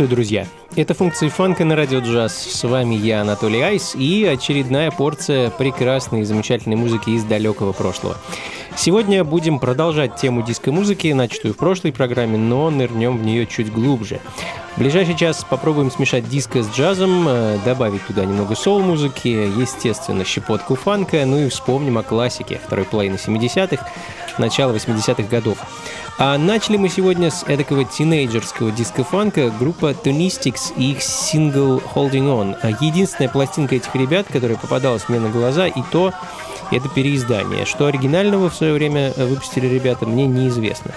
Приветствую, друзья! Это функции фанка на радио джаз. С вами я, Анатолий Айс, и очередная порция прекрасной и замечательной музыки из далекого прошлого. Сегодня будем продолжать тему диско-музыки, начатую в прошлой программе, но нырнем в нее чуть глубже. В ближайший час попробуем смешать диско с джазом, э, добавить туда немного соул-музыки, естественно, щепотку фанка, ну и вспомним о классике второй половины 70-х, начала 80-х годов. А начали мы сегодня с эдакого тинейджерского диско-фанка группа Tonistics и их сингл Holding On. А единственная пластинка этих ребят, которая попадалась мне на глаза, и то это переиздание. Что оригинального в свое время выпустили ребята, мне неизвестно.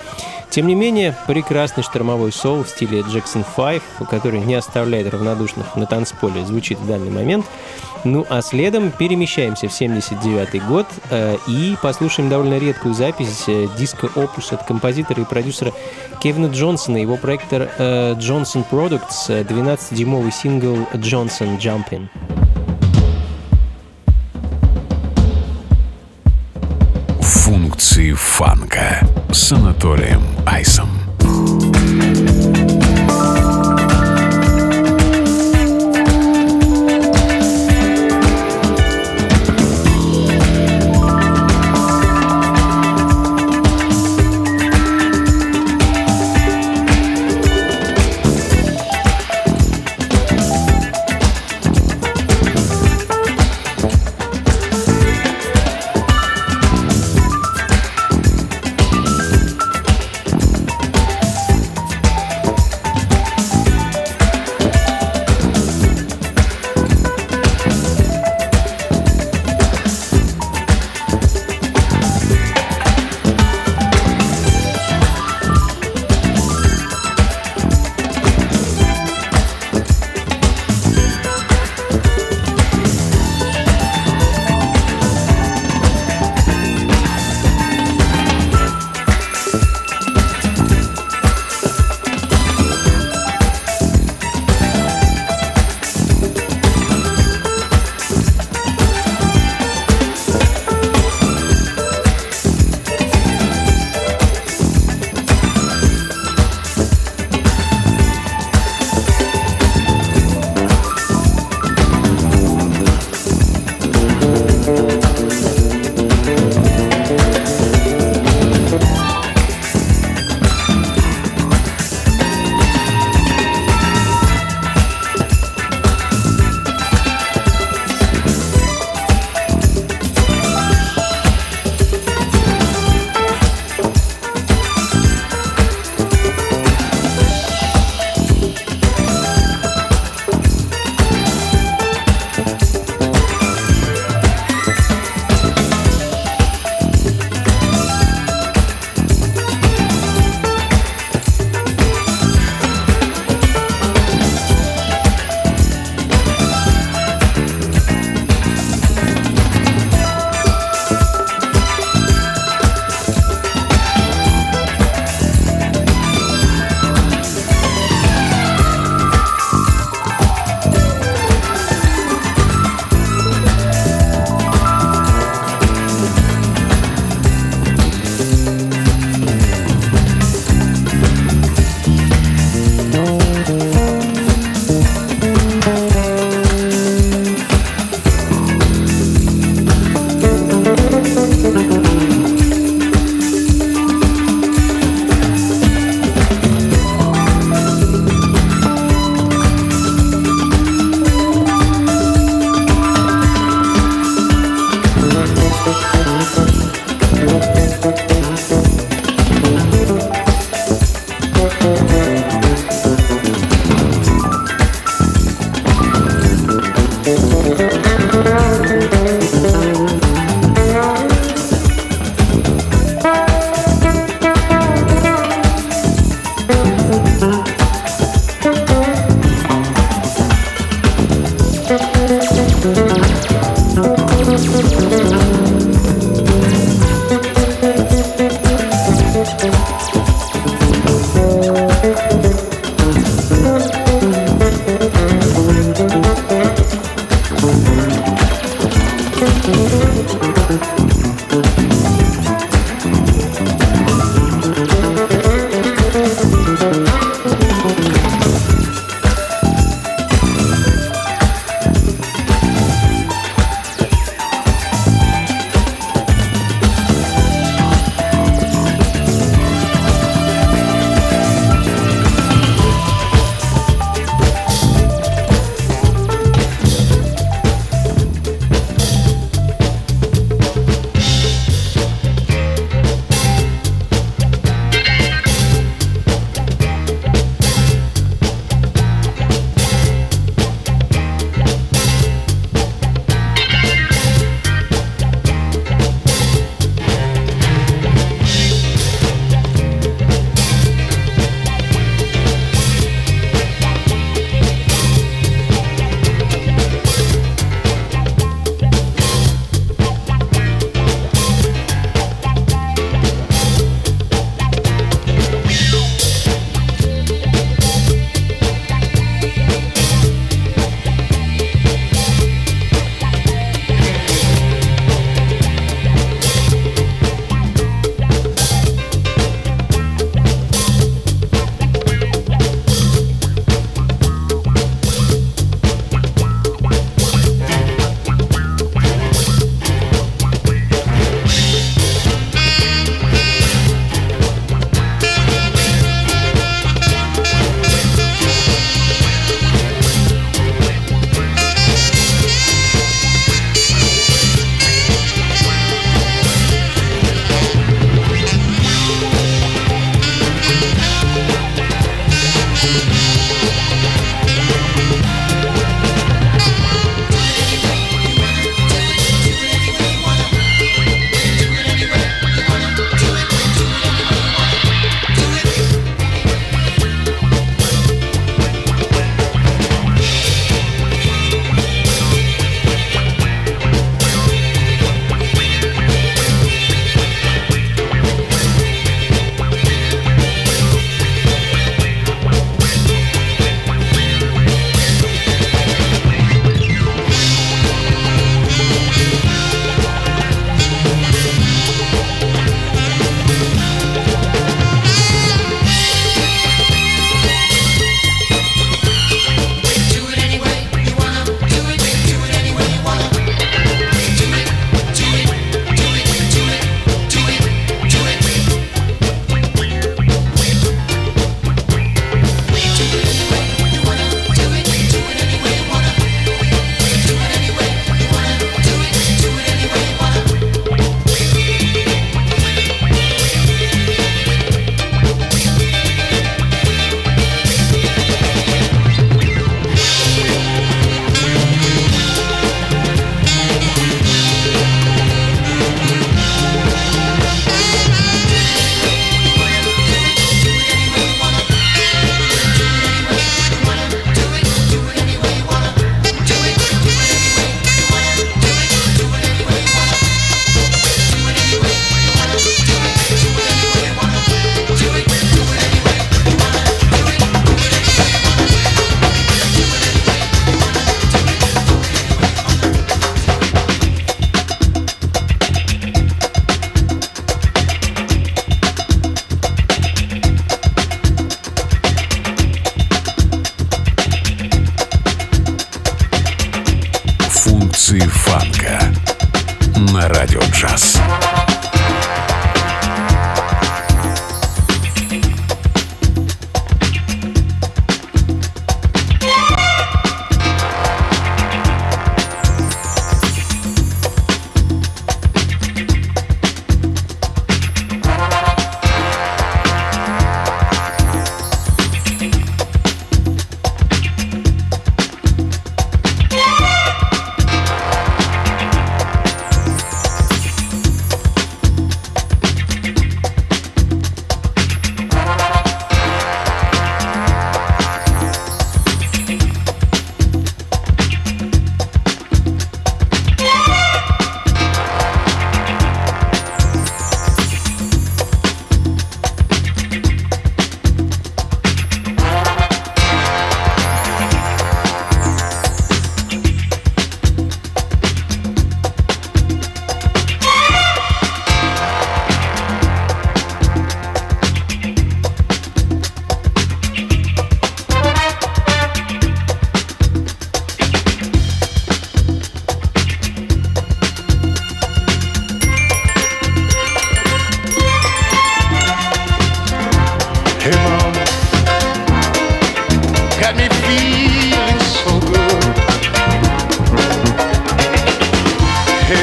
Тем не менее, прекрасный штормовой соул в стиле Jackson 5, который не оставляет равнодушных на танцполе, звучит в данный момент – ну а следом перемещаемся в 79 год э, и послушаем довольно редкую запись э, диска-опус от композитора и продюсера Кевина Джонсона, его проектор э, Johnson Products, 12-дюймовый сингл «Johnson Jumpin'». Фанка с Анатолием Айсом.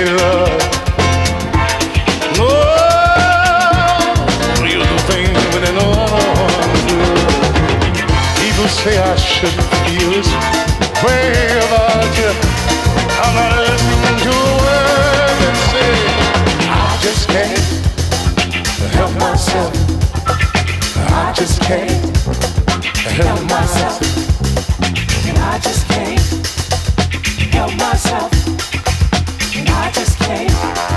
No, you do things no. People say I shouldn't feel this way about you. I'm not listening to a word they say. I just can't help myself. I just can't help myself. I just can't help myself change.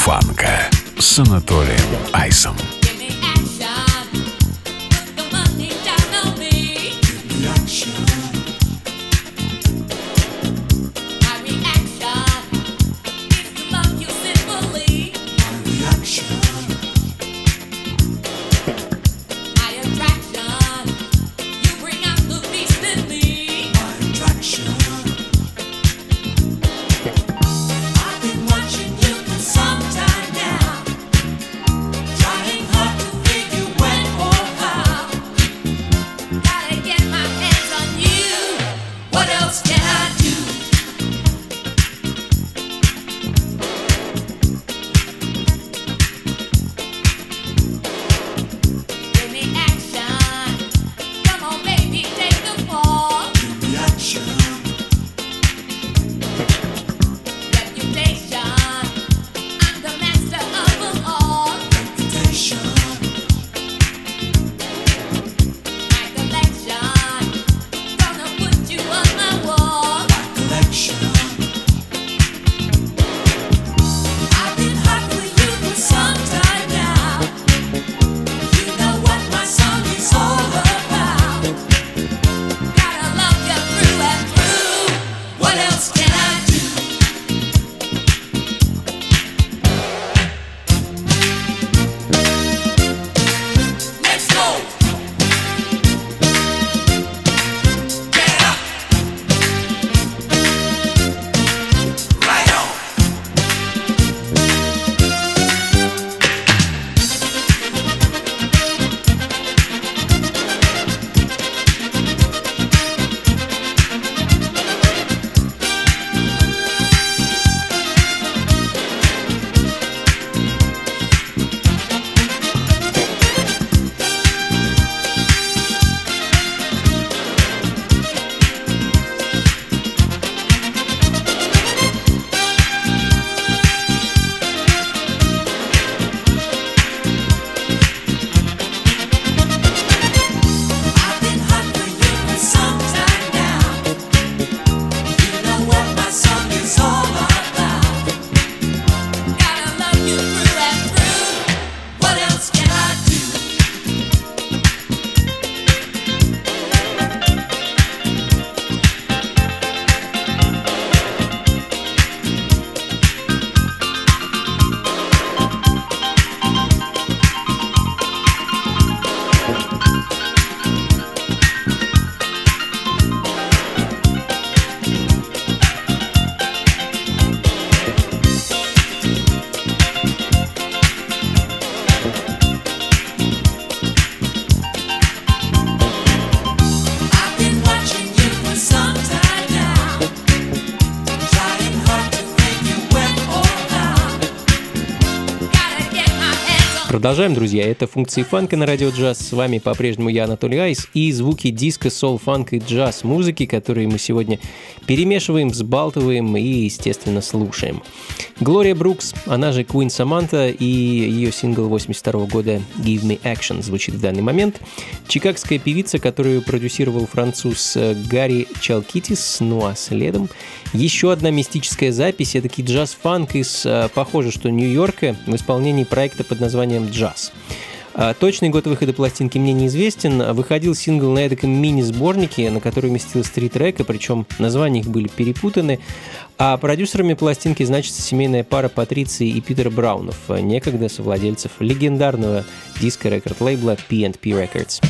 фанка с Анатолием Айсом. Продолжаем, друзья. Это функции фанка на радио джаз. С вами по-прежнему я, Анатолий Айс, и звуки диска, сол, фанк и джаз музыки, которые мы сегодня перемешиваем, взбалтываем и, естественно, слушаем. Глория Брукс, она же Queen Саманта, и ее сингл 82 года «Give Me Action» звучит в данный момент. Чикагская певица, которую продюсировал француз э, Гарри Чалкитис, ну а следом еще одна мистическая запись, это джаз-фанк из, э, похоже, что Нью-Йорка в исполнении проекта под названием «Джаз». Точный год выхода пластинки мне неизвестен. Выходил сингл на эдаком мини-сборнике, на который уместилось три трека, причем названия их были перепутаны. А продюсерами пластинки значится семейная пара Патриции и Питера Браунов, некогда совладельцев легендарного диско-рекорд-лейбла P&P Records.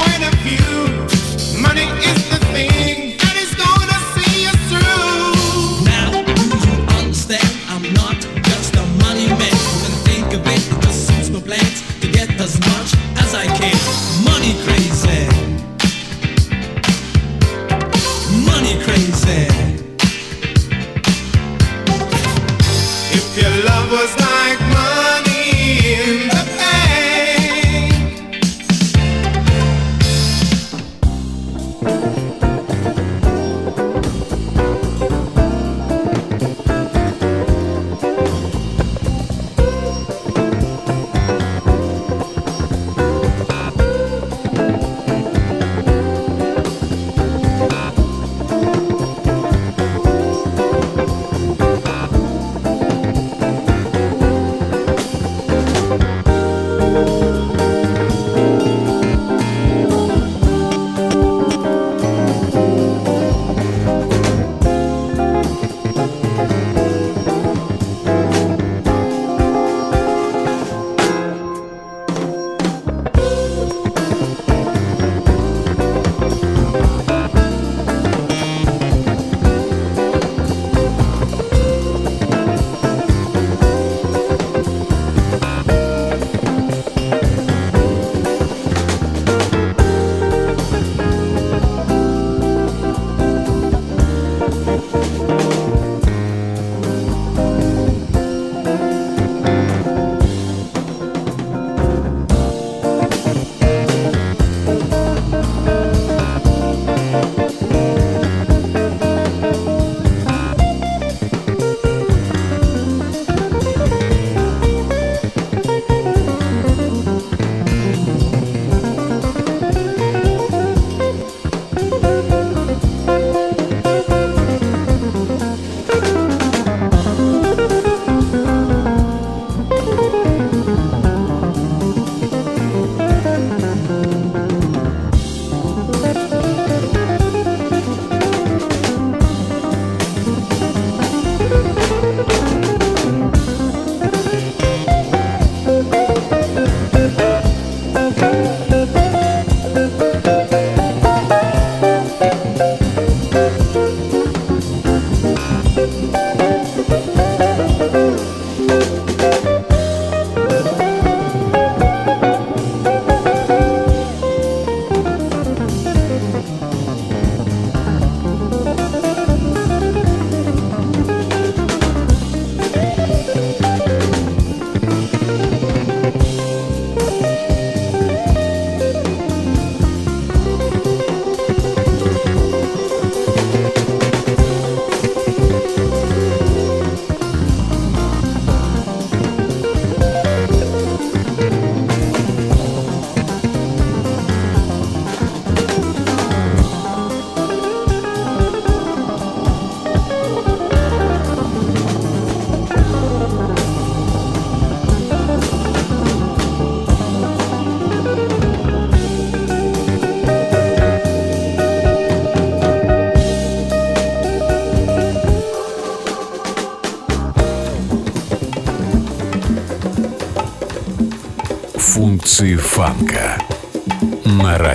point of view, money is the thing.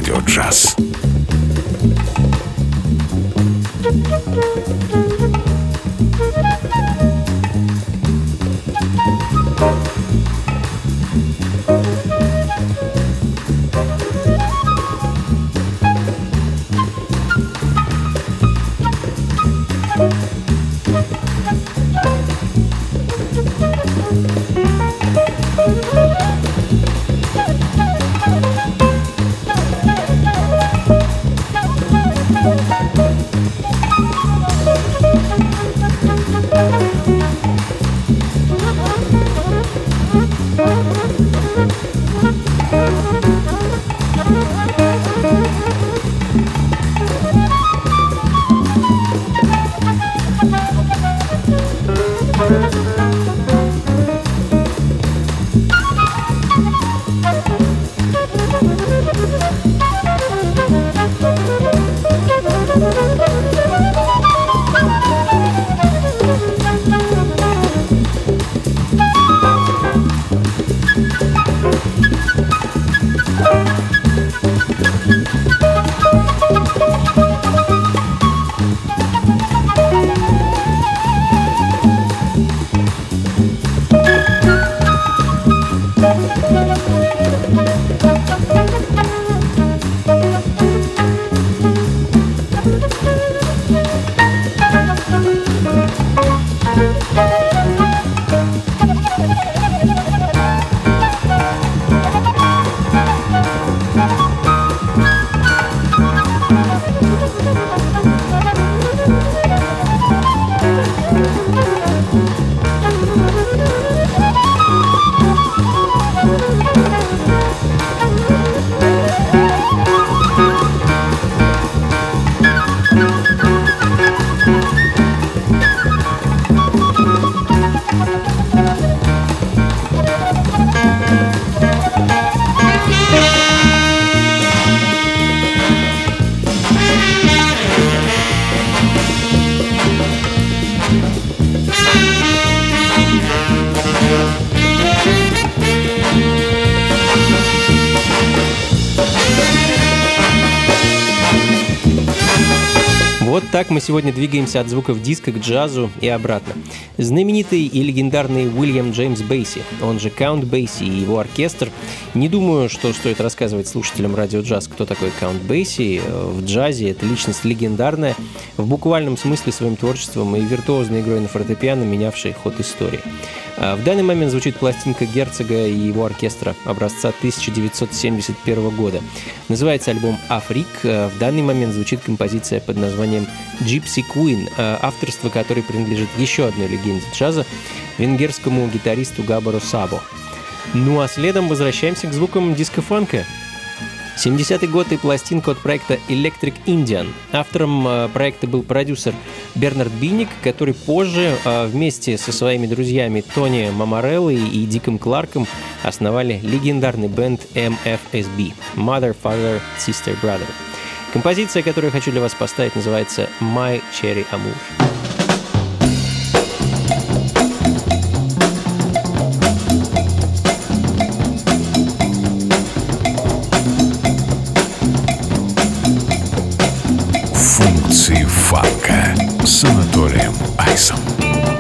Радио Джаз. thank you мы сегодня двигаемся от звуков диска к джазу и обратно. Знаменитый и легендарный Уильям Джеймс Бейси, он же Каунт Бейси и его оркестр. Не думаю, что стоит рассказывать слушателям радио джаз, кто такой Каунт Бейси. В джазе это личность легендарная, в буквальном смысле своим творчеством и виртуозной игрой на фортепиано, менявшей ход истории. А в данный момент звучит пластинка Герцога и его оркестра образца 1971 года. Называется альбом «Африк». А в данный момент звучит композиция под названием «Gypsy Queen», а авторство которой принадлежит еще одной легенде джаза, венгерскому гитаристу Габару Сабо. Ну а следом возвращаемся к звукам диско-фанка. 70-й год и пластинка от проекта Electric Indian. Автором э, проекта был продюсер Бернард Биник, который позже э, вместе со своими друзьями Тони Мамареллой и Диком Кларком основали легендарный бенд MFSB – Mother, Father, Sister, Brother. Композиция, которую я хочу для вас поставить, называется «My Cherry Amour». С Анатолием Айсом.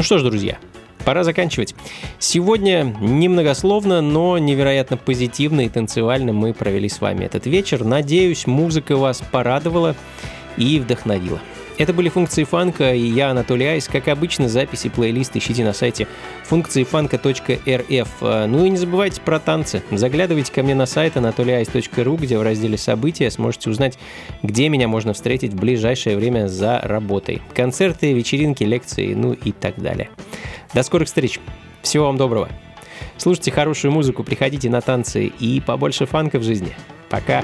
Ну что ж, друзья, пора заканчивать. Сегодня немногословно, но невероятно позитивно и танцевально мы провели с вами этот вечер. Надеюсь, музыка вас порадовала и вдохновила. Это были функции фанка, и я, Анатолий Айс. Как обычно, записи плейлист ищите на сайте функциифанка.рф. Ну и не забывайте про танцы. Заглядывайте ко мне на сайт anatolyice.ru, где в разделе «События» сможете узнать, где меня можно встретить в ближайшее время за работой. Концерты, вечеринки, лекции, ну и так далее. До скорых встреч. Всего вам доброго. Слушайте хорошую музыку, приходите на танцы и побольше фанка в жизни. Пока.